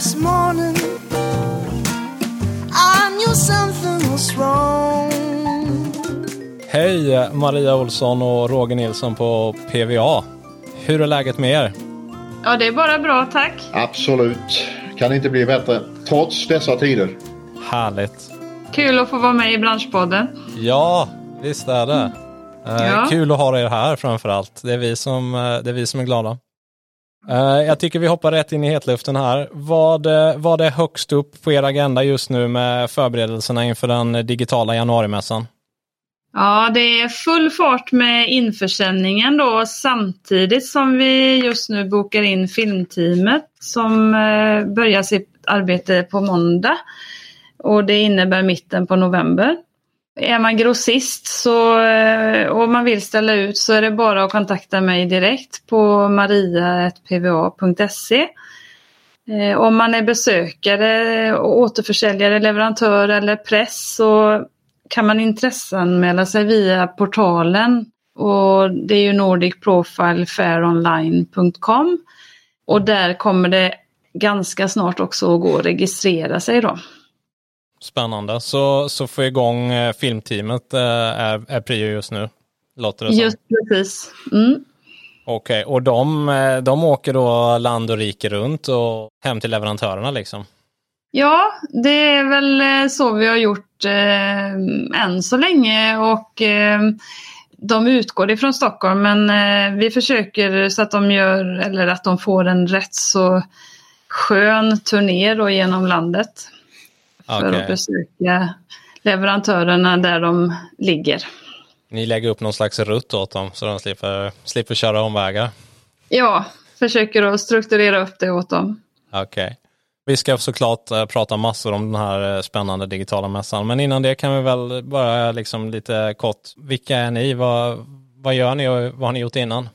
this morning I knew something was wrong Hej Maria Olsson och Roger Nilsson på PVA. Hur är läget med er? Ja, det är bara bra, tack. Absolut. Kan inte bli bättre. Trots dessa tider. Härligt. Kul att få vara med i Branschpodden. Ja, visst är det. Eh, Ja. Kul att ha er här framför allt. Det är vi som, eh, det är, vi som är glada. Eh, jag tycker vi hoppar rätt in i hetluften här. Vad, eh, vad är högst upp på er agenda just nu med förberedelserna inför den digitala januarimässan? Ja, det är full fart med införsäljningen då samtidigt som vi just nu bokar in filmteamet som eh, börjar sitt arbete på måndag. Och det innebär mitten på november. Är man grossist så, eh, och man vill ställa ut så är det bara att kontakta mig direkt på maria.pva.se. Eh, om man är besökare, återförsäljare, leverantör eller press så kan man intresseanmäla sig via portalen. Och det är ju nordicprofileFairOnline.com. Och där kommer det ganska snart också att gå att registrera sig då. Spännande. Så, så få igång eh, filmteamet eh, är, är prio just nu. Låter det som. Just precis. Mm. Okej, och de, eh, de åker då land och rike runt och hem till leverantörerna liksom? Ja, det är väl så vi har gjort eh, än så länge och eh, de utgår ifrån Stockholm men eh, vi försöker så att de gör eller att de får en rätt så skön turné då genom landet. För Okej. att besöka leverantörerna där de ligger. Ni lägger upp någon slags rutt åt dem så de slipper, slipper köra omvägar? Ja, försöker att strukturera upp det åt dem. Okej. Vi ska såklart eh, prata massor om den här eh, spännande digitala mässan, men innan det kan vi väl bara liksom lite kort, vilka är ni? Vad, vad gör ni och vad har ni gjort innan?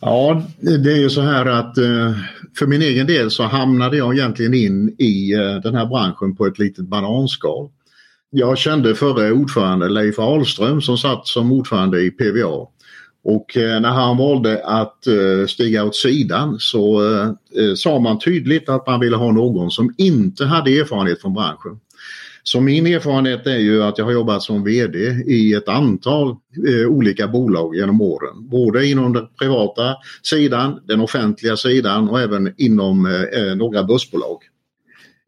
Ja, det är ju så här att eh, för min egen del så hamnade jag egentligen in i eh, den här branschen på ett litet bananskal. Jag kände förre ordförande Leif Ahlström som satt som ordförande i PVA. Och eh, när han valde att stiga åt sidan så sa man tydligt att man ville ha någon som inte hade erfarenhet från branschen. Så min erfarenhet är ju att jag har jobbat som VD i ett antal eh, olika bolag genom åren. Både inom den privata sidan, den offentliga sidan och även inom eh, eh, några börsbolag.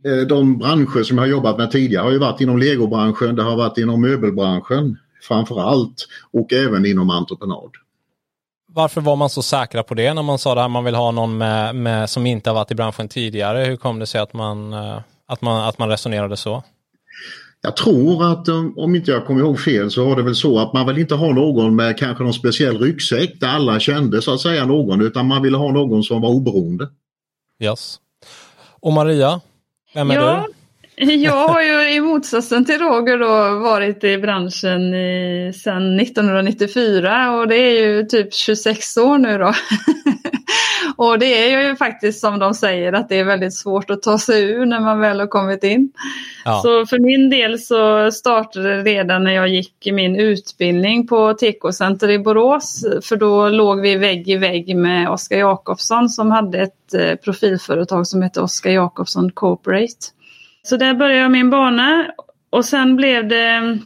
Eh, de branscher som jag har jobbat med tidigare har ju varit inom legobranschen, det har varit inom möbelbranschen framför allt och även inom entreprenad. Varför var man så säkra på det när man sa det här, man vill ha någon med, med, som inte har varit i branschen tidigare? Hur kom det sig att man, eh, att man, att man resonerade så? Jag tror att um, om inte jag kommer ihåg fel så var det väl så att man vill inte ha någon med kanske någon speciell ryggsäck där alla kände så att säga någon utan man ville ha någon som var oberoende. Yes. Och Maria, vem är Ja, du? jag har ju i motsatsen till Roger då varit i branschen i, sedan 1994 och det är ju typ 26 år nu då. och det är ju faktiskt som de säger att det är väldigt svårt att ta sig ur när man väl har kommit in. Ja. Så för min del så startade det redan när jag gick i min utbildning på Tekocenter i Borås. För då låg vi vägg i vägg med Oskar Jakobsson som hade ett eh, profilföretag som hette Oskar Jakobsson Corporate. Så där började jag min bana och sen blev det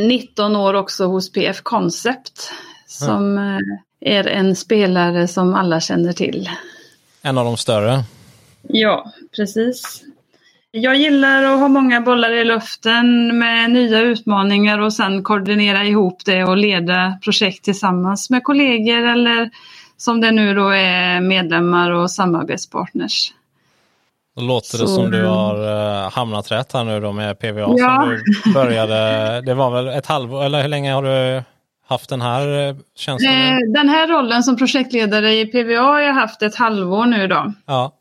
19 år också hos PF Concept som eh, är en spelare som alla känner till. En av de större? Ja, precis. Jag gillar att ha många bollar i luften med nya utmaningar och sen koordinera ihop det och leda projekt tillsammans med kollegor eller som det nu då är medlemmar och samarbetspartners. Då låter det Så- som du har uh, hamnat rätt här nu då med PVA Ja. som du började, det var väl ett halvår, eller hur länge har du haft den här eh, tjänsten? Eh, nu? Den här rollen som projektledare i PVA har jag haft ett halvår nu då. Ja,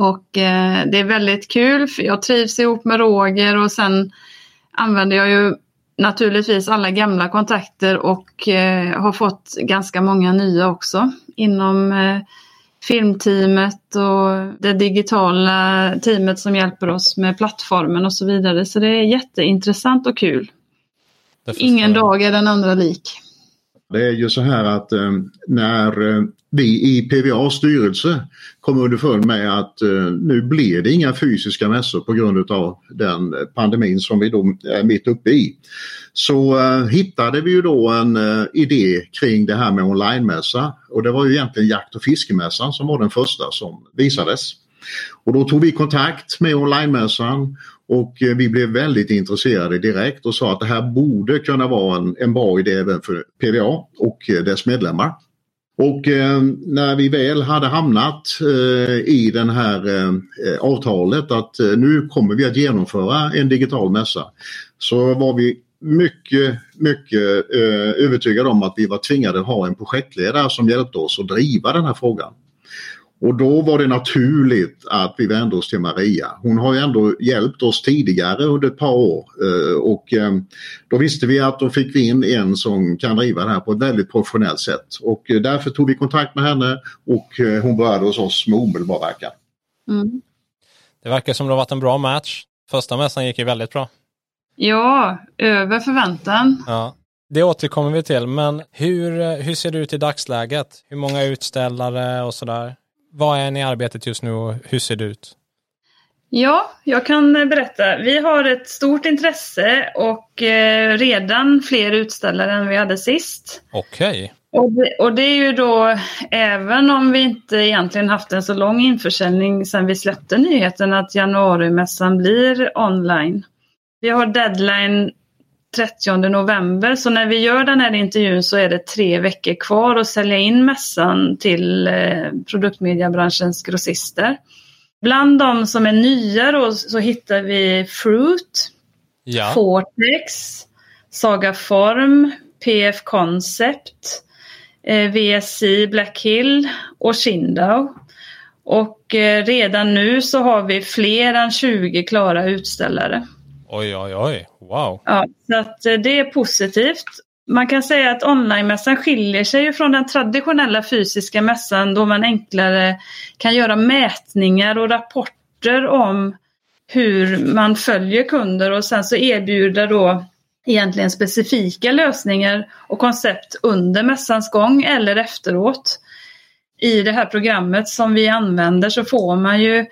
Och eh, det är väldigt kul för jag trivs ihop med Roger och sen använder jag ju naturligtvis alla gamla kontakter och eh, har fått ganska många nya också inom eh, filmteamet och det digitala teamet som hjälper oss med plattformen och så vidare. Så det är jätteintressant och kul. Ingen dag är den andra lik. Det är ju så här att eh, när eh, vi i PVA styrelse kom underfund med att eh, nu blir det inga fysiska mässor på grund av den pandemin som vi då är mitt uppe i. Så eh, hittade vi ju då en eh, idé kring det här med onlinemässa och det var ju egentligen jakt och fiskemässan som var den första som visades. Och då tog vi kontakt med onlinemässan och eh, vi blev väldigt intresserade direkt och sa att det här borde kunna vara en, en bra idé även för PVA och eh, dess medlemmar. Och eh, när vi väl hade hamnat eh, i det här eh, eh, avtalet att eh, nu kommer vi att genomföra en digital mässa så var vi mycket, mycket övertygade om att vi var tvingade att ha en projektledare som hjälpte oss att driva den här frågan. Och då var det naturligt att vi vände oss till Maria. Hon har ju ändå hjälpt oss tidigare under ett par år eh, och eh, då visste vi att då fick vi in en som kan driva det här på ett väldigt professionellt sätt och eh, därför tog vi kontakt med henne och hon började hos oss med omedelbar verkan. Mm. Det verkar som det har varit en bra match. Första mässan gick ju väldigt bra. Ja, över förväntan. Ja. Det återkommer vi till, men hur, hur ser det ut i dagsläget? Hur många utställare och sådär? Vad är ni i arbetet just nu och hur ser det ut? Ja, jag kan berätta. Vi har ett stort intresse och eh, redan fler utställare än vi hade sist. Okej. Okay. Och, och det, är ju då, även om vi inte egentligen haft en så lång införsäljning sedan vi släppte nyheten att januarimässan blir online. Vi har deadline 30 november. Så när vi gör den här intervjun så är det tre veckor kvar att sälja in mässan till eh, produktmediebranschens grossister. Bland de som är nya då så hittar vi Fruit, ja. Fortex, Saga Form, PF Concept, eh, VSI Black Hill och Shindao. Och eh, redan nu så har vi fler än 20 klara utställare. Oj, oj, oj. Wow. Ja, så att eh, det är positivt. Man kan säga att online-mässan skiljer sig från den traditionella fysiska mässan då man enklare kan göra mätningar och rapporter om hur man följer kunder och sen så erbjuder då egentligen specifika lösningar och koncept under mässans gång eller efteråt. I det här programmet som vi använder så får man ju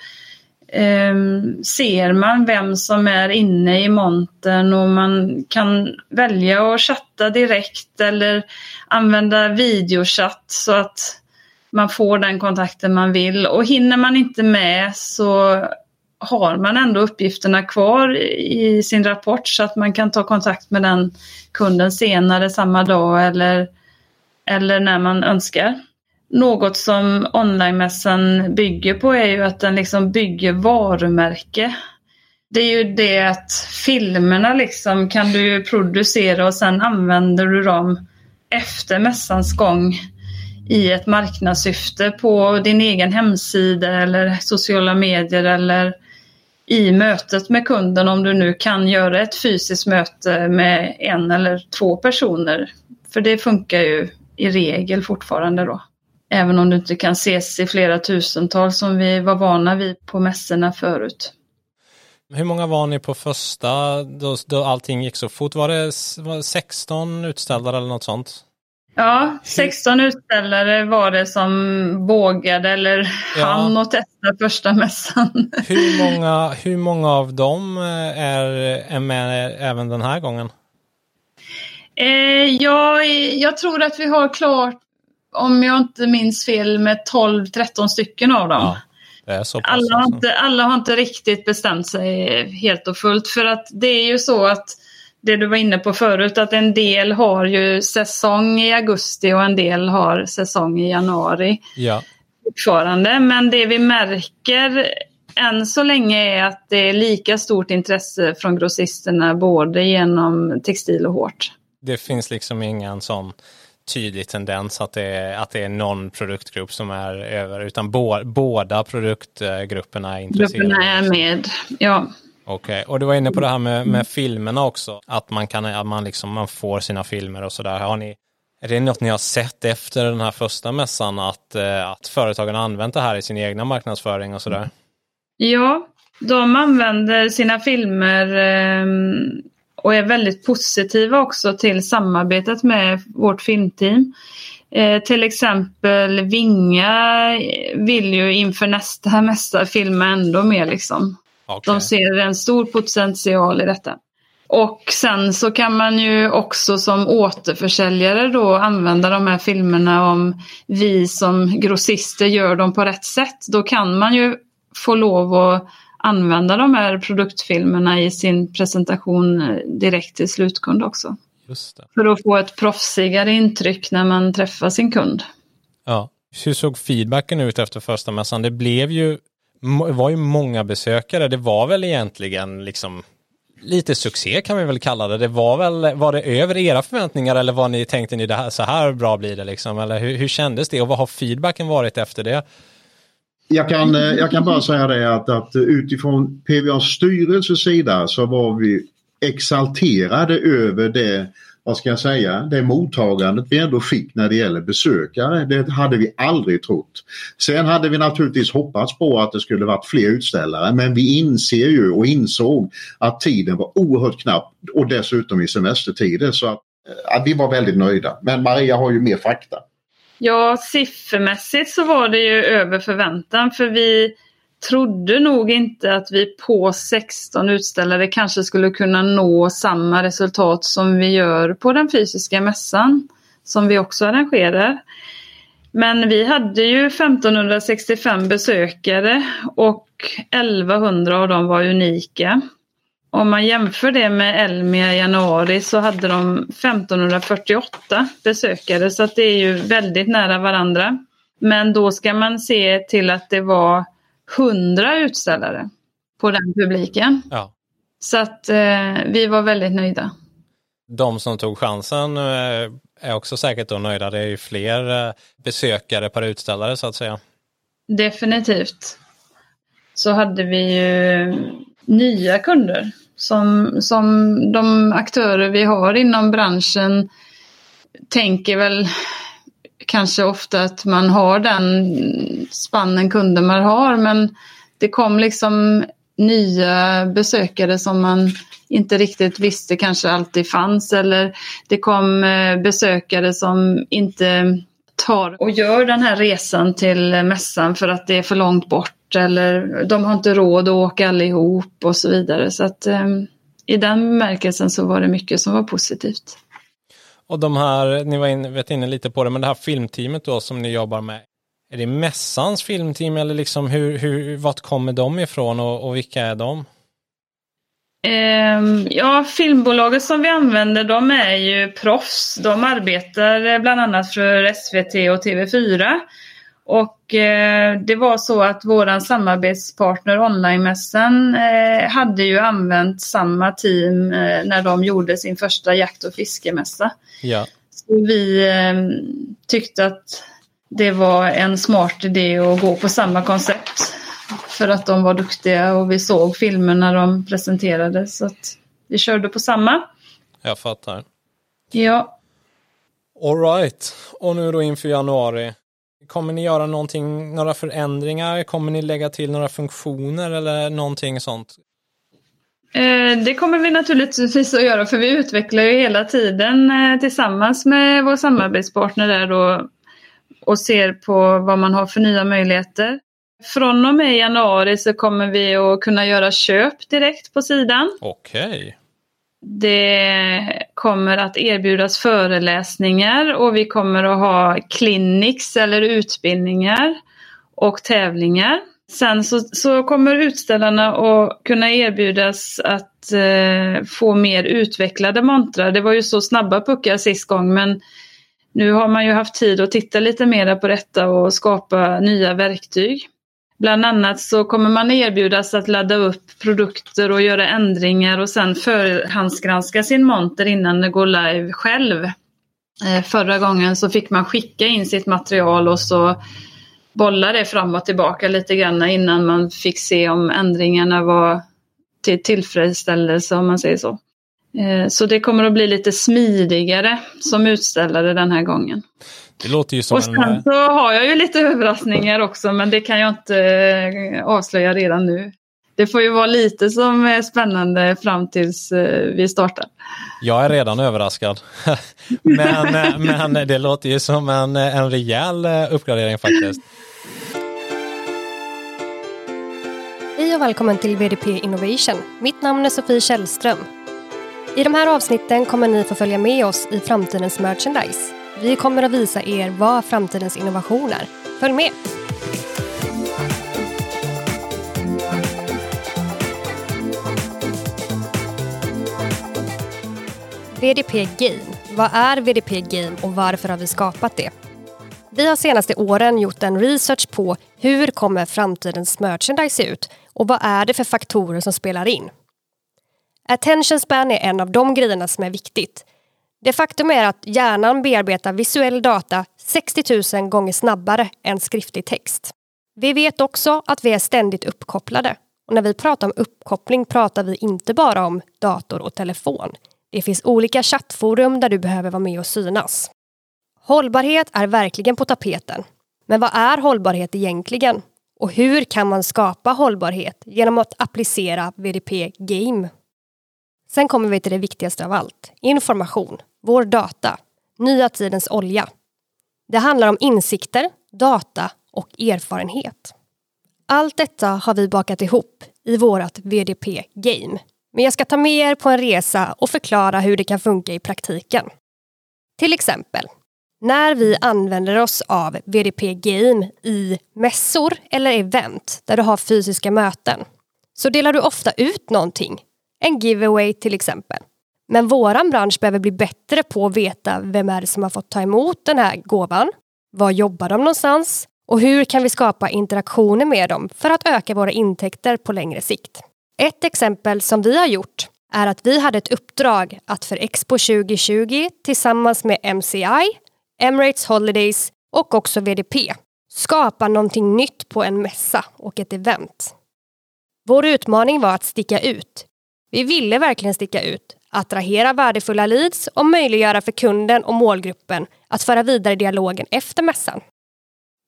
Ehm, ser man vem som är inne i montern och man kan välja att chatta direkt eller använda videochatt så att man får den kontakten man vill. Och hinner man inte med så har man ändå uppgifterna kvar i sin rapport så att man kan ta kontakt med den kunden senare samma dag eller, eller när man önskar något som onlinemässan bygger på är ju att den liksom bygger varumärke. Det är ju det att filmerna liksom kan du producera och sen använder du dem efter mässans gång i ett marknadssyfte på din egen hemsida eller sociala medier eller i mötet med kunden om du nu kan göra ett fysiskt möte med en eller två personer. För det funkar ju i regel fortfarande då. Även om du inte kan ses i flera tusental som vi var vana vid på mässorna förut. Hur många var ni på första då, då allting gick så fort? Var det, var det 16 utställare eller något sånt? Ja, 16 utställare var det som vågade eller ja. hann och testa första mässan. Hur många, hur många av dem är, är med även den här gången? Eh, ja, jag tror att vi har klart om jag inte minns fel, med 12-13 stycken av dem. Ja, alla, har inte, alla har inte riktigt bestämt sig helt och fullt. För att det är ju så att det du var inne på förut, att en del har ju säsong i augusti och en del har säsong i januari. Ja. Fortfarande. Men det vi märker än så länge är att det är lika stort intresse från grossisterna både genom textil och hårt. Det finns liksom ingen sån tydlig tendens att det är, att det är någon produktgrupp som är över, utan bo, båda produktgrupperna är intresserade. Grupperna är med, ja. Okej, okay. och du var inne på det här med, med filmerna också, att man, kan, att man, liksom, man får sina filmer och sådär. Har ni, är det något ni har sett efter den här första mässan, att, eh, att företagen använt det här i sin egna marknadsföring och sådär? Ja, de använder sina filmer eh, och är väldigt positiva också till samarbetet med vårt filmteam. Eh, till exempel Vinga vill ju inför nästa mässa filma ändå mer liksom. Okay. De ser en stor potential i detta. Och sen så kan man ju också som återförsäljare då använda de här filmerna om vi som grossister gör dem på rätt sätt. Då kan man ju få lov att använda de här produktfilmerna i sin presentation direkt till slutkund också. För att få ett proffsigare intryck när man träffar sin kund. Ja. Hur såg feedbacken ut efter första mässan? Det blev ju, var ju många besökare. Det var väl egentligen liksom lite succé kan vi väl kalla det. Det var väl, var det över era förväntningar eller vad ni tänkte ni det här, så här bra blir det liksom? Eller hur, hur kändes det och vad har feedbacken varit efter det? Jag kan, eh, jag kan bara säga det att, att utifrån PVAs styrelses sida så var vi exalterade över det, vad ska jag säga, det mottagandet vi ändå fick när det gäller besökare. Det hade vi aldrig trott. Sen hade vi naturligtvis hoppats på att det skulle varit fler utställare men vi inser ju och insåg att tiden var oerhört knapp och dessutom i semestertider så att, att vi var väldigt nöjda. Men Maria har ju mer fakta. Ja, siffermässigt så var det ju över förväntan för vi trodde nog inte att vi på 16 utställare kanske skulle kunna nå samma resultat som vi gör på den fysiska mässan som vi också arrangerar. Men vi hade ju 1565 besökare och 1100 av dem var unika. Om man jämför det med Elmia i januari så hade de 1548 besökare så att det är ju väldigt nära varandra. Men då ska man se till att det var 100 utställare på den publiken. Ja. Så att eh, vi var väldigt nöjda. De som tog chansen eh, är också säkert då nöjda. Det är ju fler eh, besökare per utställare så att säga. Definitivt. Så hade vi ju nya kunder som, som de aktörer vi har inom branschen tänker väl kanske ofta att man har den spannen kunder man har men det kom liksom nya besökare som man inte riktigt visste kanske alltid fanns eller det kom eh, besökare som inte tar och gör den här resan till mässan för att det är för långt bort eller de har inte råd att åka allihop och så vidare. Så att eh, i den bemärkelsen så var det mycket som var positivt. Och de här, ni var in, vet inne lite på det, men det här filmteamet då som ni jobbar med, är det mässans filmteam eller liksom hur, hur, vart kommer de ifrån och, och vilka är de? Um, ja, filmbolaget som vi använder de är ju proffs. De arbetar bland annat för SVT och TV4. Och eh, det var så att våran samarbetspartner Online-mässan eh, hade ju använt samma team eh, när de gjorde sin första jakt och fiskemässa. Ja. Så vi eh, tyckte att det var en smart idé att gå på samma koncept. För att de var duktiga och vi såg filmer när de presenterade så att vi körde på samma. Jag fattar. Ja. Alright, och nu då inför januari. Kommer ni göra någonting, några förändringar? Kommer ni lägga till några funktioner eller någonting sånt? Eh, det kommer vi naturligtvis att göra för vi utvecklar ju hela tiden eh, tillsammans med vår samarbetspartner där då och ser på vad man har för nya möjligheter. Från och med januari så kommer vi att kunna göra köp direkt på sidan. Okej. Okay. Det kommer att erbjudas föreläsningar och vi kommer att ha clinics eller utbildningar och tävlingar. Sen så, så kommer utställarna att kunna erbjudas att eh, få mer utvecklade montrar. Det var ju så snabba puckar sist gång men nu har man ju haft tid att titta lite mer på detta och skapa nya verktyg. Bland annat så kommer man erbjudas att ladda upp produkter och göra ändringar och sen förhandsgranska sin monter innan det går live själv. Eh, förra gången så fick man skicka in sitt material och så bolla det fram och tillbaka lite grann innan man fick se om ändringarna var till tillfredsställelse om man säger så. Eh, så det kommer att bli lite smidigare som utställare den här gången. Det låter ju som och sen en... så har jag ju lite överraskningar också men det kan jag inte eh, avslöja redan nu. det får ju vara lite som är spännande fram tills eh, vi startar. Jag är redan överraskad. men, eh, men det låter ju som en, en rejäl eh, uppgradering faktiskt. Hej och välkommen till VDP Innovation. Mitt namn är Sofie Källström. I de här avsnitten kommer ni få följa med oss i framtidens merchandise. Vi kommer att visa er vad framtidens innovation är. Följ med! VDP Game. Vad är VDP Game och varför har vi skapat det? Vi har senaste åren gjort en research på hur kommer framtidens merchandise se ut och vad är det för faktorer som spelar in? Attention span är en av de grejerna som är viktigt. Det faktum är att hjärnan bearbetar visuell data 60 000 gånger snabbare än skriftlig text. Vi vet också att vi är ständigt uppkopplade. Och när vi pratar om uppkoppling pratar vi inte bara om dator och telefon. Det finns olika chattforum där du behöver vara med och synas. Hållbarhet är verkligen på tapeten. Men vad är hållbarhet egentligen? Och hur kan man skapa hållbarhet genom att applicera VDP Game? Sen kommer vi till det viktigaste av allt. Information. Vår data. Nya tidens olja. Det handlar om insikter, data och erfarenhet. Allt detta har vi bakat ihop i vårt VDP Game. Men jag ska ta med er på en resa och förklara hur det kan funka i praktiken. Till exempel, när vi använder oss av VDP Game i mässor eller event där du har fysiska möten så delar du ofta ut någonting. En giveaway till exempel. Men våran bransch behöver bli bättre på att veta vem är det som har fått ta emot den här gåvan. Var jobbar de någonstans? Och hur kan vi skapa interaktioner med dem för att öka våra intäkter på längre sikt? Ett exempel som vi har gjort är att vi hade ett uppdrag att för Expo 2020 tillsammans med MCI, Emirates Holidays och också VDP skapa någonting nytt på en mässa och ett event. Vår utmaning var att sticka ut. Vi ville verkligen sticka ut, attrahera värdefulla leads och möjliggöra för kunden och målgruppen att föra vidare dialogen efter mässan.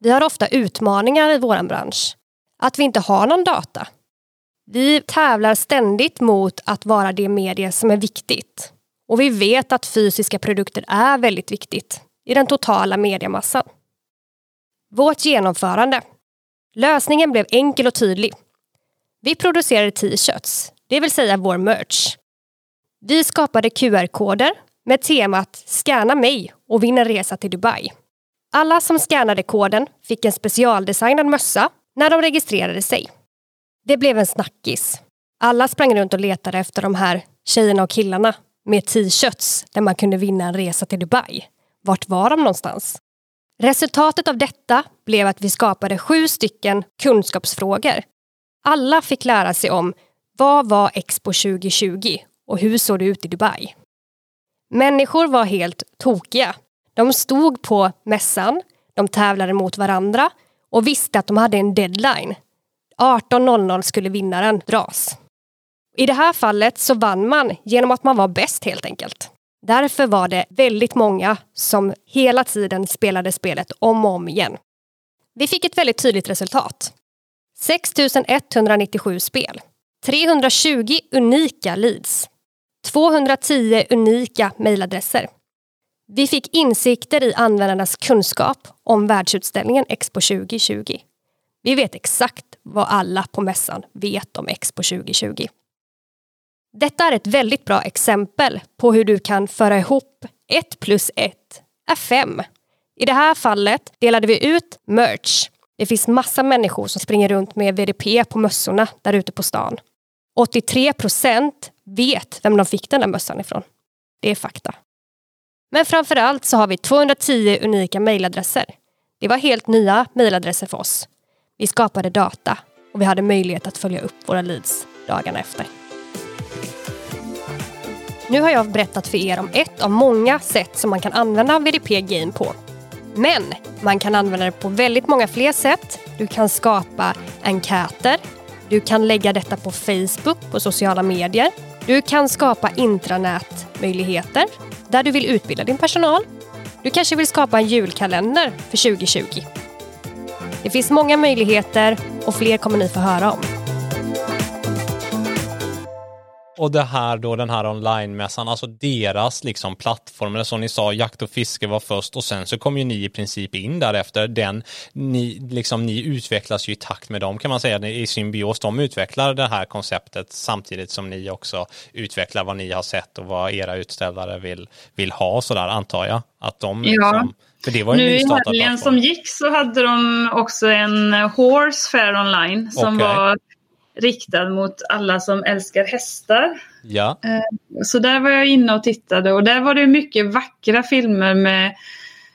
Vi har ofta utmaningar i vår bransch. Att vi inte har någon data. Vi tävlar ständigt mot att vara det medie som är viktigt. Och vi vet att fysiska produkter är väldigt viktigt i den totala mediemassan. Vårt genomförande. Lösningen blev enkel och tydlig. Vi producerade t-shirts, det vill säga vår merch. Vi skapade QR-koder med temat Scanna mig och vinn en resa till Dubai. Alla som scannade koden fick en specialdesignad mössa när de registrerade sig. Det blev en snackis. Alla sprang runt och letade efter de här tjejerna och killarna med t-shirts där man kunde vinna en resa till Dubai. Vart var de någonstans? Resultatet av detta blev att vi skapade sju stycken kunskapsfrågor. Alla fick lära sig om vad var Expo 2020 och hur såg det ut i Dubai? Människor var helt tokiga. De stod på mässan, de tävlade mot varandra och visste att de hade en deadline. 18.00 skulle vinnaren dras. I det här fallet så vann man genom att man var bäst helt enkelt. Därför var det väldigt många som hela tiden spelade spelet om och om igen. Vi fick ett väldigt tydligt resultat. 6 197 spel. 320 unika leads. 210 unika mejladresser. Vi fick insikter i användarnas kunskap om världsutställningen Expo 2020. Vi vet exakt vad alla på mässan vet om Expo 2020. Detta är ett väldigt bra exempel på hur du kan föra ihop 1 plus 1 är 5. I det här fallet delade vi ut merch. Det finns massa människor som springer runt med VDP på mössorna där ute på stan. 83 procent vet vem de fick den där mössan ifrån. Det är fakta. Men framför allt så har vi 210 unika mejladresser. Det var helt nya mejladresser för oss. Vi skapade data och vi hade möjlighet att följa upp våra leads dagarna efter. Nu har jag berättat för er om ett av många sätt som man kan använda VDP Game på. Men man kan använda det på väldigt många fler sätt. Du kan skapa enkäter. Du kan lägga detta på Facebook, på sociala medier. Du kan skapa intranätmöjligheter där du vill utbilda din personal. Du kanske vill skapa en julkalender för 2020. Det finns många möjligheter och fler kommer ni få höra om. Och det här då, den här online-mässan, alltså deras liksom plattform, som ni sa, jakt och fiske var först och sen så kom ju ni i princip in därefter. Den, ni, liksom, ni utvecklas ju i takt med dem kan man säga, i symbios. De utvecklar det här konceptet samtidigt som ni också utvecklar vad ni har sett och vad era utställare vill, vill ha sådär, antar jag. Att de liksom, Ja. För det var ju Nu i helgen som gick så hade de också en Horse Fair online som Okej. var riktad mot alla som älskar hästar. Ja, Så där var jag inne och tittade och där var det mycket vackra filmer med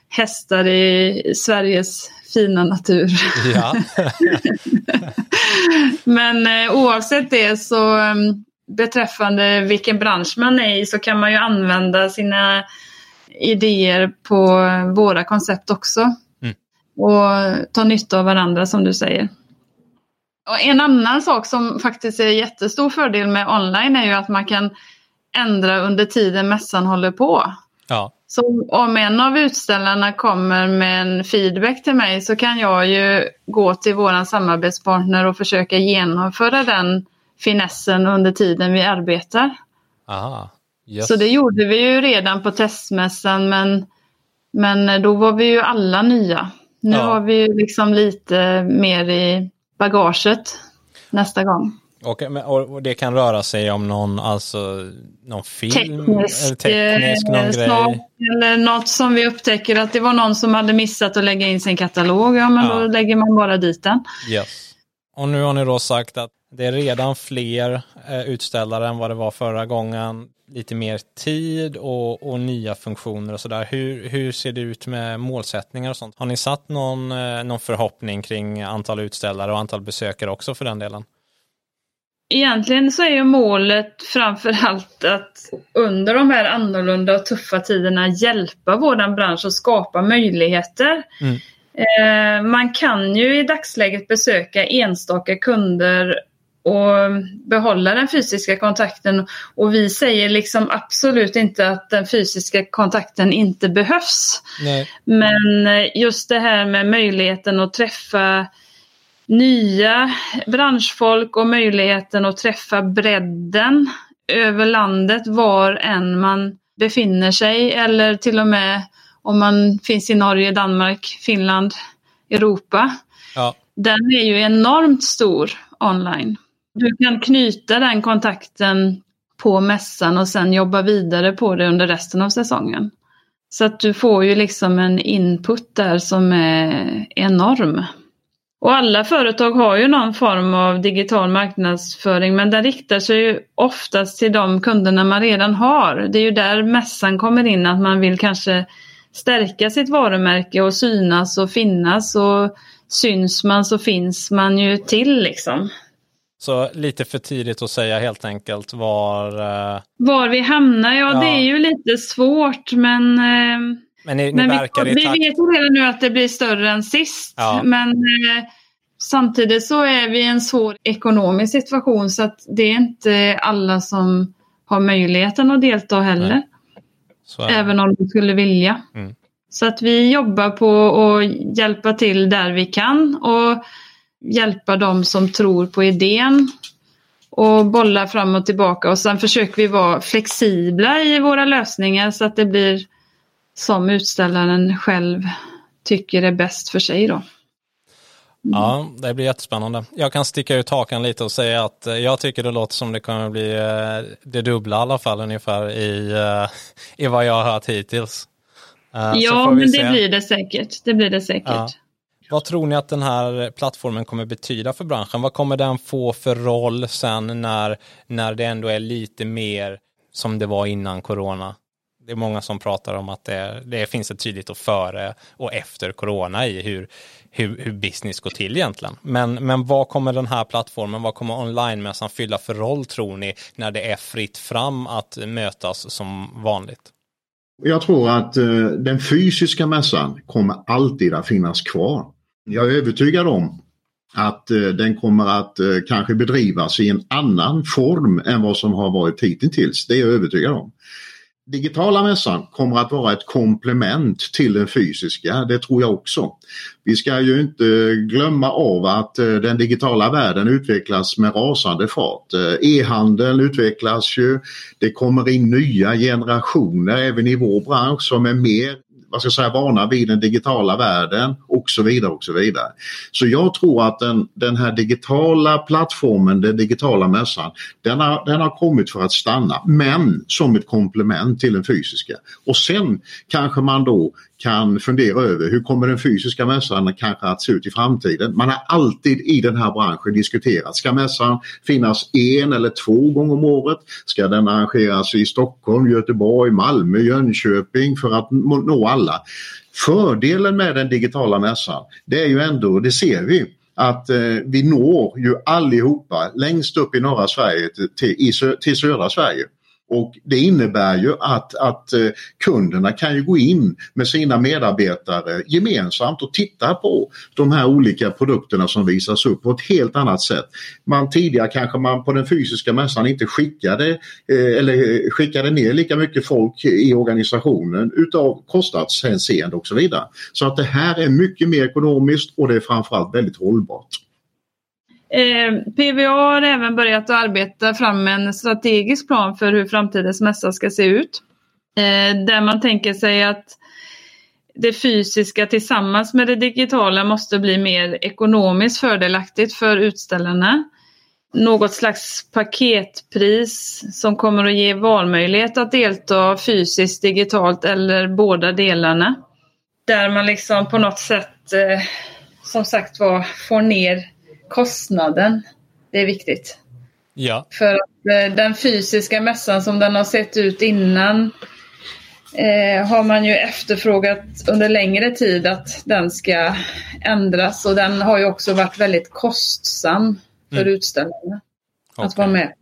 hästar i Sveriges fina natur. ja. Men eh, oavsett det så eh, beträffande vilken bransch man är i så kan man ju använda sina idéer på våra koncept också. Mm. Och ta nytta av varandra som du säger. Och en annan sak som faktiskt är jättestor fördel med online är ju att man kan ändra under tiden mässan håller på. ja. Så om en av utställarna kommer med en feedback till mig så kan jag ju gå till våran samarbetspartner och försöka genomföra den finessen under tiden vi arbetar. Aha. Yes. Så det gjorde vi ju redan på testmässan men, men då var vi ju alla nya. Nu Ja. har vi ju liksom lite mer i bagaget nästa gång. Och, och det kan röra sig om någon, alltså, någon film? Teknisk, eller teknisk någon eh, sak eller något som vi upptäcker att det var någon som hade missat att lägga in sin katalog. Ja, men Ja. då lägger man bara dit den. Yes. Och nu har ni då sagt att det är redan fler eh, utställare än vad det var förra gången. Lite mer tid och, och nya funktioner och sådär. Hur, hur ser det ut med målsättningar och sånt? Har ni satt någon, eh, någon förhoppning kring antal utställare och antal besökare också för den delen? Egentligen så är ju målet framför allt att under de här annorlunda och tuffa tiderna hjälpa våran bransch och skapa möjligheter. Mm. Eh, man kan ju i dagsläget besöka enstaka kunder och behålla den fysiska kontakten. Och vi säger liksom absolut inte att den fysiska kontakten inte behövs. Nej. Men just det här med möjligheten att träffa nya branschfolk och möjligheten att träffa bredden över landet var än man befinner sig eller till och med om man finns i Norge, Danmark, Finland, Europa. Ja. Den är ju enormt stor online. Du kan knyta den kontakten på mässan och sen jobba vidare på det under resten av säsongen. Så att du får ju liksom en input där som är enorm. Och alla företag har ju någon form av digital marknadsföring men den riktar sig ju oftast till de kunderna man redan har. Det är ju där mässan kommer in, att man vill kanske stärka sitt varumärke och synas och finnas och syns man så finns man ju till liksom. Så lite för tidigt att säga helt enkelt var... eh, Var vi hamnar, ja, Ja. det är ju lite svårt men eh, Men ni, ni Men verkar vi, i vi takt. vet ju redan nu att det blir större än sist. Ja. Men eh, samtidigt så är vi i en svår ekonomisk situation så att det är inte alla som har möjligheten att delta heller. Även om de skulle vilja. Mm. Så att vi jobbar på att hjälpa till där vi kan och hjälpa dem som tror på idén och bolla fram och tillbaka och sen försöker vi vara flexibla i våra lösningar så att det blir som utställaren själv tycker är bäst för sig då. Ja, det blir jättespännande. Jag kan sticka ut hakan lite och säga att eh, jag tycker det låter som det kommer bli eh, det dubbla i alla fall ungefär i, eh, i vad jag har hört hittills. Ja, men se. det blir det säkert. Det blir det säkert. Ja. Vad tror ni att den här plattformen kommer betyda för branschen? Vad kommer den få för roll sen när, när det ändå är lite mer som det var innan corona? Det är många som pratar om att det, det finns ett tydligt och före och efter corona i hur, hur, hur business går till egentligen. Men, men vad kommer den här plattformen, vad kommer online-mässan fylla för roll tror ni när det är fritt fram att mötas som vanligt? Jag tror att eh, den fysiska mässan kommer alltid att finnas kvar. Jag är övertygad om att eh, den kommer att eh, kanske bedrivas i en annan form än vad som har varit hittills. Det är jag övertygad om. digitala mässan kommer att vara ett komplement till den fysiska, det tror jag också. Vi ska ju inte eh, glömma av att den digitala världen utvecklas med rasande fart. E-handeln utvecklas ju, det kommer in nya generationer även i vår bransch som är mer vad ska jag säga, vana vid den digitala världen och så vidare och så vidare. Så jag tror att den, den här digitala plattformen, den digitala mässan, den har, den har kommit för att stanna men som ett komplement till den fysiska. Och sen kanske man då kan fundera över hur kommer den fysiska mässan kanske att se ut i framtiden. Man har alltid i den här branschen diskuterat, ska mässan finnas en eller två gånger om året? Ska den arrangeras i Stockholm, Göteborg, Malmö, Jönköping för att nå alla? Fördelen med den digitala mässan det är ju ändå, det ser vi, att eh, vi når ju allihopa längst upp i norra Sverige till, till, till södra Sverige. Och det innebär ju att, att eh, kunderna kan ju gå in med sina medarbetare gemensamt och titta på de här olika produkterna som visas upp på ett helt annat sätt. Man tidigare kanske man på den fysiska mässan inte skickade eh, eller eh, skickade ner lika mycket folk i organisationen utav kostnadshänseende och så vidare. Så att det här är mycket mer ekonomiskt och det är framförallt väldigt hållbart. Eh, PVA har även börjat arbeta fram en strategisk plan för hur framtidens mässa ska se ut. Eh, där man tänker sig att det fysiska tillsammans med det digitala måste bli mer ekonomiskt fördelaktigt för utställarna. Något slags paketpris som kommer att ge valmöjlighet att delta fysiskt, digitalt eller båda delarna. Där man liksom på något sätt, eh, som sagt var, får ner kostnaden. Det är viktigt. Ja. För att eh, den fysiska mässan som den har sett ut innan eh, har man ju efterfrågat under längre tid att den ska ändras och den har ju också varit väldigt kostsam för mm. utställarna okay. att vara med.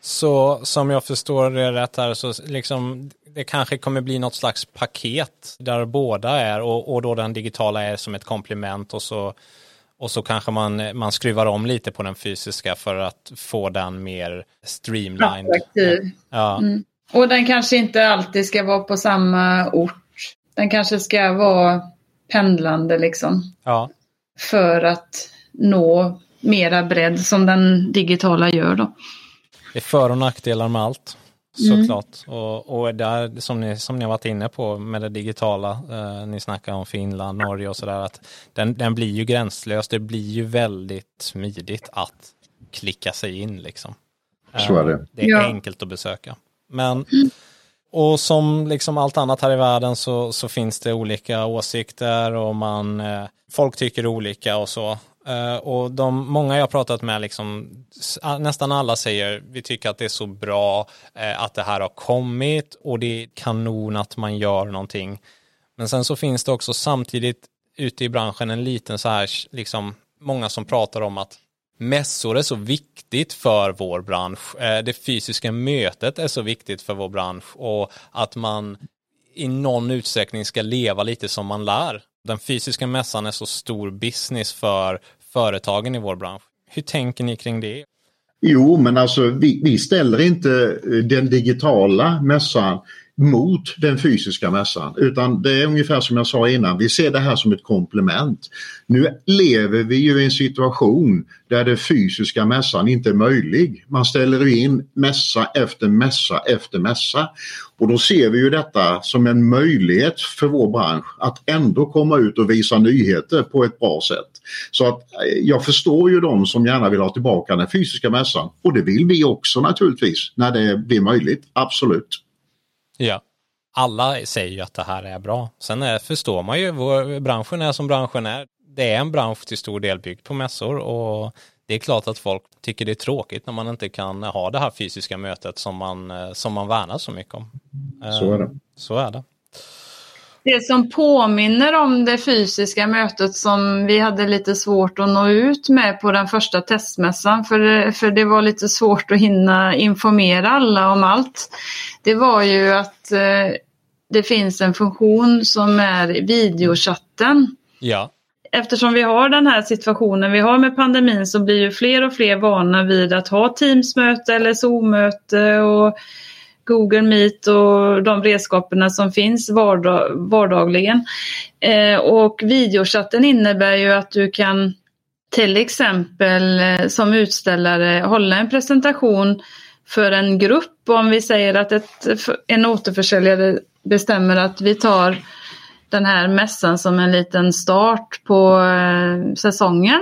Så som jag förstår det rätt här så liksom det kanske kommer bli något slags paket där båda är och, och då den digitala är som ett komplement och så och så kanske man, man skruvar om lite på den fysiska för att få den mer streamlined. Attraktiv. Ja. Mm. Och den kanske inte alltid ska vara på samma ort. Den kanske ska vara pendlande liksom. Ja. För att nå mera bredd som den digitala gör då. Det är för och nackdelar med allt. Såklart. Mm. Och, och där, som ni, som ni har varit inne på med det digitala, eh, ni snackar om Finland, Norge och sådär, att den, den blir ju gränslös. Det blir ju väldigt smidigt att klicka sig in liksom. Så är det. Eh, det är ja. enkelt att besöka. Men, och som liksom allt annat här i världen så, så finns det olika åsikter och man, eh, folk tycker olika och så. Uh, och de, många jag pratat med, liksom, nästan alla säger vi tycker att det är så bra uh, att det här har kommit och det är kanon att man gör någonting. Men sen så finns det också samtidigt ute i branschen en liten så här, liksom, många som pratar om att mässor är så viktigt för vår bransch. Uh, det fysiska mötet är så viktigt för vår bransch och att man i någon utsträckning ska leva lite som man lär. Den fysiska mässan är så stor business för företagen i vår bransch. Hur tänker ni kring det? Jo, men alltså vi, vi ställer inte eh, den digitala mässan mot den fysiska mässan utan det är ungefär som jag sa innan, vi ser det här som ett komplement. Nu lever vi ju i en situation där den fysiska mässan inte är möjlig. Man ställer in mässa efter mässa efter mässa och då ser vi ju detta som en möjlighet för vår bransch att ändå komma ut och visa nyheter på ett bra sätt. Så att eh, jag förstår ju de som gärna vill ha tillbaka den fysiska mässan och det vill vi också naturligtvis när det blir möjligt, absolut. Ja, alla säger ju att det här är bra. Sen är, förstår man ju, vår, branschen är som branschen är. Det är en bransch till stor del byggd på mässor och det är klart att folk tycker det är tråkigt när man inte kan ha det här fysiska mötet som man, som man värnar så mycket om. Så är det. Så är det. Det som påminner om det fysiska mötet som vi hade lite svårt att nå ut med på den första testmässan för det, för det var lite svårt att hinna informera alla om allt. Det var ju att eh, det finns en funktion som är videochatten. Ja. Eftersom vi har den här situationen vi har med pandemin så blir ju fler och fler vana vid att ha Teamsmöte eller Zoom-möte och Google Meet och de redskapen som finns vardag, vardagligen. Eh, och videochatten innebär ju att du kan till exempel eh, som utställare hålla en presentation för en grupp. Om vi säger att ett, en återförsäljare bestämmer att vi tar den här mässan som en liten start på eh, säsongen.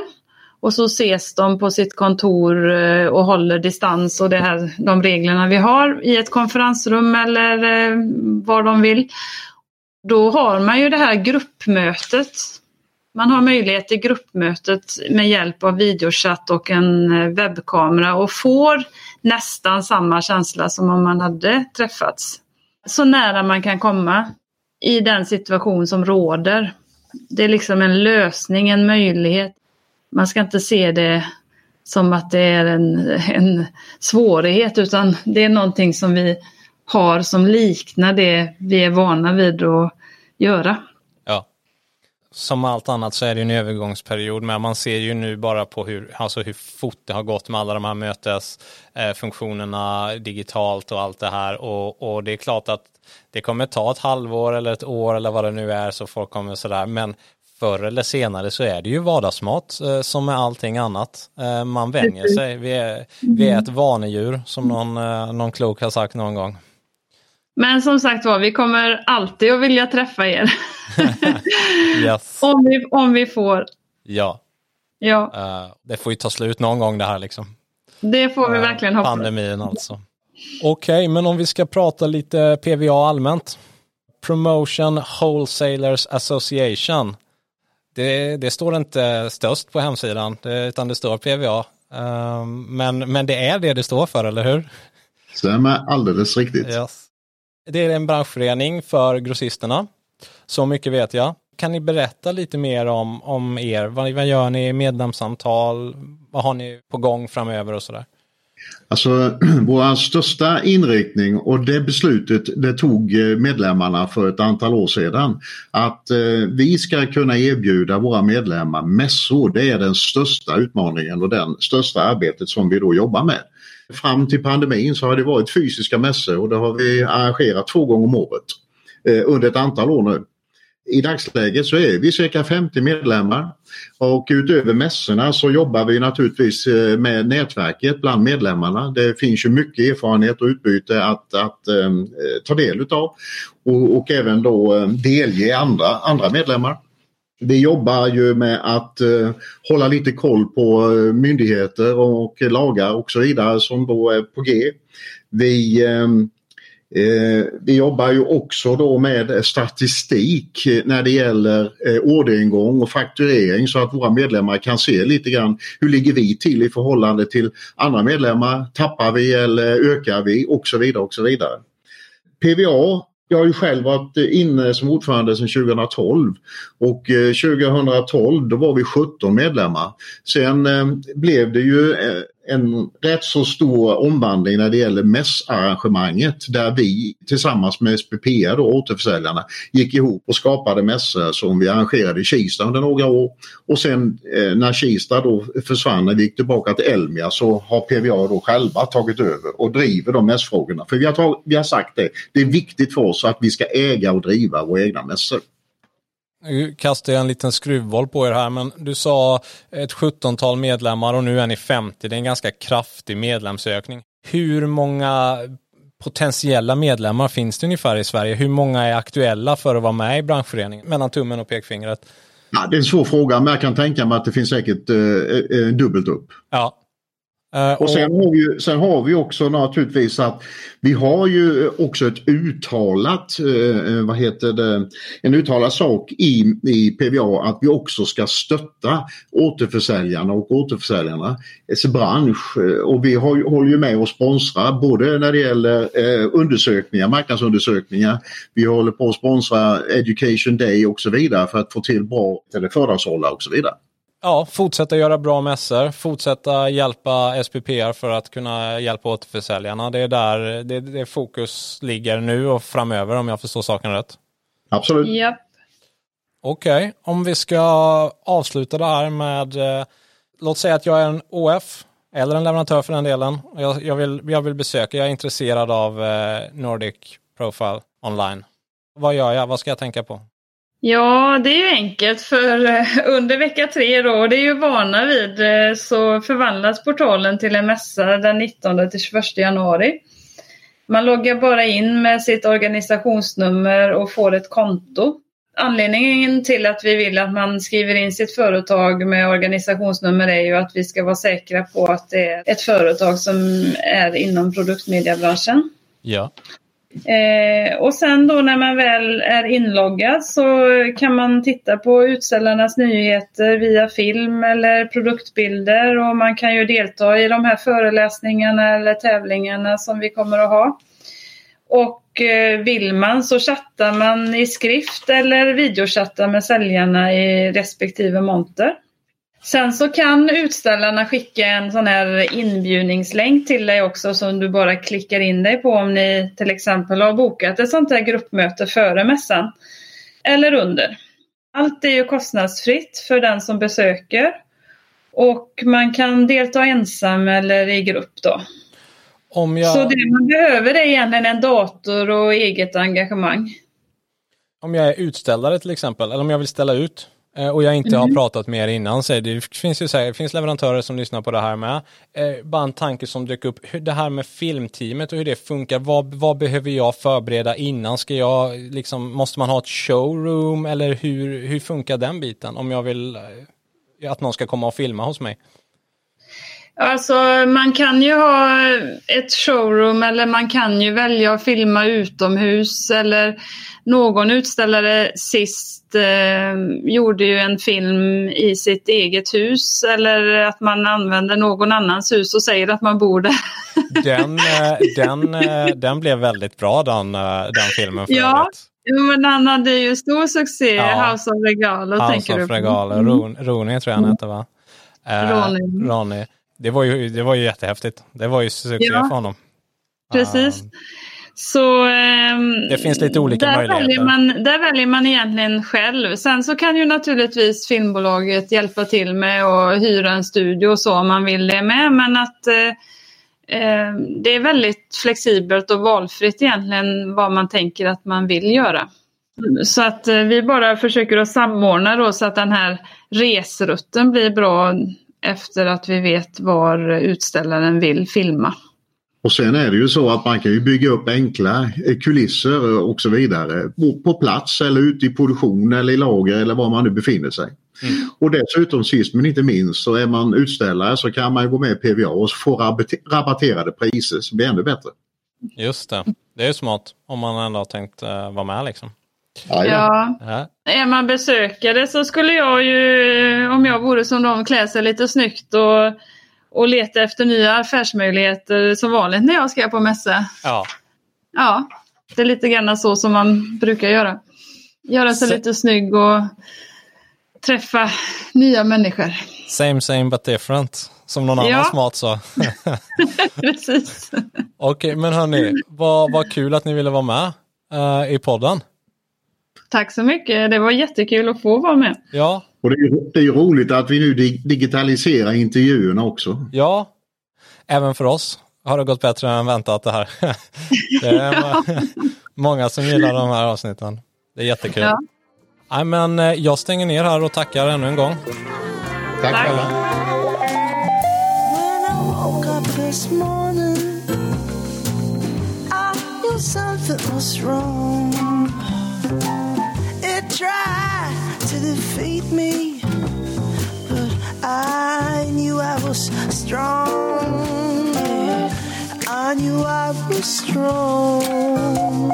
Och så ses de på sitt kontor eh, och håller distans och det här, de reglerna vi har i ett konferensrum eller eh, var de vill. Då har man ju det här gruppmötet. Man har möjlighet till gruppmötet med hjälp av videochatt och en eh, webbkamera och får nästan samma känsla som om man hade träffats. Så nära man kan komma i den situation som råder. Det är liksom en lösning, en möjlighet. Man ska inte se det som att det är en, en svårighet utan det är någonting som vi har som liknar det vi är vana vid att göra. Ja. Som allt annat så är det en övergångsperiod men man ser ju nu bara på hur, alltså hur fort det har gått med alla de här mötesfunktionerna eh, digitalt och allt det här och, och det är klart att det kommer ta ett halvår eller ett år eller vad det nu är så folk kommer sådär. Men förr eller senare så är det ju vardagsmat eh, som med allting annat. Eh, man vänjer sig. Vi är, vi är ett vanedjur som någon, eh, någon klok har sagt någon gång. Men som sagt var, vi kommer alltid att vilja träffa er. yes. om, vi, om vi får. Ja. ja. Det får ju ta slut någon gång det här liksom. Det får vi verkligen hoppas. Pandemin alltså. Okej, okay, men om vi ska prata lite PVA allmänt. Promotion Wholesalers Association. Det, det står inte störst på hemsidan, utan det står PVA. Um, men, men det är det det står för, eller hur? Stämmer alldeles riktigt. Yes. Det är en branschförening för grossisterna. Så mycket vet jag. Kan ni berätta lite mer om, om er? Vad, vad gör ni? Medlemssamtal? Vad har ni på gång framöver och sådär? Alltså vår största inriktning och det beslutet det tog eh, medlemmarna för ett antal år sedan. Att eh, vi ska kunna erbjuda våra medlemmar mässor. Det är den största utmaningen och den största arbetet som vi då jobbar med. Fram till pandemin så har det varit fysiska mässor och det har vi arrangerat två gånger om året eh, under ett antal år nu. I dagsläget så är vi cirka 50 medlemmar och utöver mässorna så jobbar vi naturligtvis eh, med nätverket bland medlemmarna. Det finns ju mycket erfarenhet och utbyte att, att um, ta del utav och, och även då um, delge andra, andra medlemmar. Vi jobbar ju med att uh, hålla lite koll på uh, myndigheter och lagar och så vidare som då är på G. Vi um, Eh, vi jobbar ju också då med statistik eh, när det gäller eh, orderingång och fakturering så att våra medlemmar kan se lite grann hur ligger vi till i förhållande till andra medlemmar. Tappar vi eller ökar vi och så vidare och så vidare. PVA jag har ju själv varit inne som ordförande sedan 2012 och eh, 2012 då var vi 17 medlemmar. Sen eh, blev det ju en rätt så stor omvandling när det gäller mässarrangemanget där vi tillsammans med SPPA, då, återförsäljarna, gick ihop och skapade mässor som vi arrangerade i Kista under några år. Och sen eh, när Kista då försvann, när vi gick tillbaka till Elmia så har PVA då själva tagit över och driver de mässfrågorna. För vi har, tag, vi har sagt det, det är viktigt för oss att vi ska äga och driva våra egna mässor. Nu kastar jag en liten skruvboll på er här, men du sa ett 17-tal medlemmar och nu är ni 50. Det är en ganska kraftig medlemsökning. Hur många potentiella medlemmar finns det ungefär i Sverige? Hur många är aktuella för att vara med i branschföreningen? Mellan tummen och pekfingret. Ja, det är en svår fråga, men jag kan tänka mig att det finns säkert eh, eh dubbelt upp. Ja, Uh, och sen har, vi, sen har vi också naturligtvis att vi har ju också ett uttalat, uh, vad heter det, en uttalad sak i, i PVA att vi också ska stötta återförsäljarna och återförsäljarnas bransch. Och vi har, håller ju med och sponsrar både när det gäller undersökningar, marknadsundersökningar, vi håller på att sponsra Education Day och så vidare för att få till bra föredragshållare och så vidare. Ja, fortsätta göra bra mässor, fortsätta hjälpa SPPR för att kunna hjälpa återförsäljarna. Det är där det, det fokus ligger nu och framöver om jag förstår saken rätt. Absolut. Yep. Okej, okay. om vi ska avsluta det här med, eh, låt säga att jag är en OF eller en leverantör för den delen. Jag, jag, vill, jag vill besöka, jag är intresserad av eh, Nordic Profile online. Vad gör jag? Vad ska jag tänka på? Ja, det är ju enkelt för eh, under vecka tre då, det är ju vana vid, eh, så förvandlas portalen till en mässa den 19 till 21 januari. Man loggar bara in med sitt organisationsnummer och får ett konto. Anledningen till att vi vill att man skriver in sitt företag med organisationsnummer är ju att vi ska vara säkra på att det är ett företag som är inom produktmediebranschen. Ja. Eh, och sen då när man väl är inloggad så kan man titta på utställarnas nyheter via film eller produktbilder och man kan ju delta i de här föreläsningarna eller tävlingarna som vi kommer att ha. Och eh, vill man så chattar man i skrift eller videochattar med säljarna i respektive monter. Sen så kan utställarna skicka en sån här inbjudningslänk till dig också som du bara klickar in dig på om ni till exempel har bokat ett sånt här gruppmöte före mässan eller under. Allt är ju kostnadsfritt för den som besöker och man kan delta ensam eller i grupp då. Om jag... Så det man behöver är egentligen en dator och eget engagemang. Om jag är utställare till exempel, eller om jag vill ställa ut och jag inte har Mm. pratat med er innan, så det finns ju det finns leverantörer som lyssnar på det här med. Eh, bara en tanke som dök upp, hur det här med filmteamet och hur det funkar, vad, vad behöver jag förbereda innan? Ska jag, liksom, måste man ha ett showroom eller hur, hur funkar den biten om jag vill eh, att någon ska komma och filma hos mig? Alltså man kan ju ha ett showroom eller man kan ju välja att filma utomhus eller någon utställare sist eh, gjorde ju en film i sitt eget hus eller att man använder någon annans hus och säger att man bor där. Den, eh, den, eh, den blev väldigt bra den, eh, den filmen för Ja, övrigt. Men han hade ju stor succé, Ja. House of Regalo House tänker of. Regalo, Mm. Ron, Ronny tror jag han hette va? Eh, Ronny. Ronny. Det var, ju, det var ju jättehäftigt. Det var ju succé Ja. för honom. Precis. Ah, Så, ehm, Det finns lite olika där möjligheter. Väljer man, där väljer man egentligen själv. Sen så kan ju naturligtvis filmbolaget hjälpa till med att hyra en studio och så om man vill det med. Men att eh, eh, det är väldigt flexibelt och valfritt egentligen vad man tänker att man vill göra. Så att eh, vi bara försöker att samordna då så att den här resrutten blir bra efter att vi vet var utställaren vill filma. Och sen är det ju så att man kan ju bygga upp enkla eh, kulisser och så vidare på- plats eller ute i produktion eller i lager eller var man nu befinner sig. Och dessutom sist men inte minst så är man utställare så kan man gå med i PVA och få rabatte- rabatterade priser så det blir ännu bättre. Just det. Det är ju smart om man ändå har tänkt eh, vara med liksom. Ja, Ja. Ja. Är man besökare så skulle jag ju, om jag vore som de, klä sig lite snyggt och, och leta efter nya affärsmöjligheter som vanligt när jag ska på mässa. ja. Ja, det är lite grann så som man brukar göra. Göra sig Så- lite snygg och träffa nya människor. Same same but different. Som någon Ja. annan smart sa. Precis. Okej, men hörni, vad, vad kul att ni ville vara med eh, i podden. Tack så mycket. Det var jättekul att få vara med. Ja, Och det är, det är roligt att vi nu dig- digitaliserar intervjuerna också. ja. Även för oss har det gått bättre än väntat det här. det är må- många som gillar de här avsnitten. Det är jättekul. Ja. Nej, men eh, jag stänger ner här och tackar ännu en gång. Tack Tack. alla! Something was wrong. Tried to defeat me, but I knew I was strong. Yeah, I knew I was strong.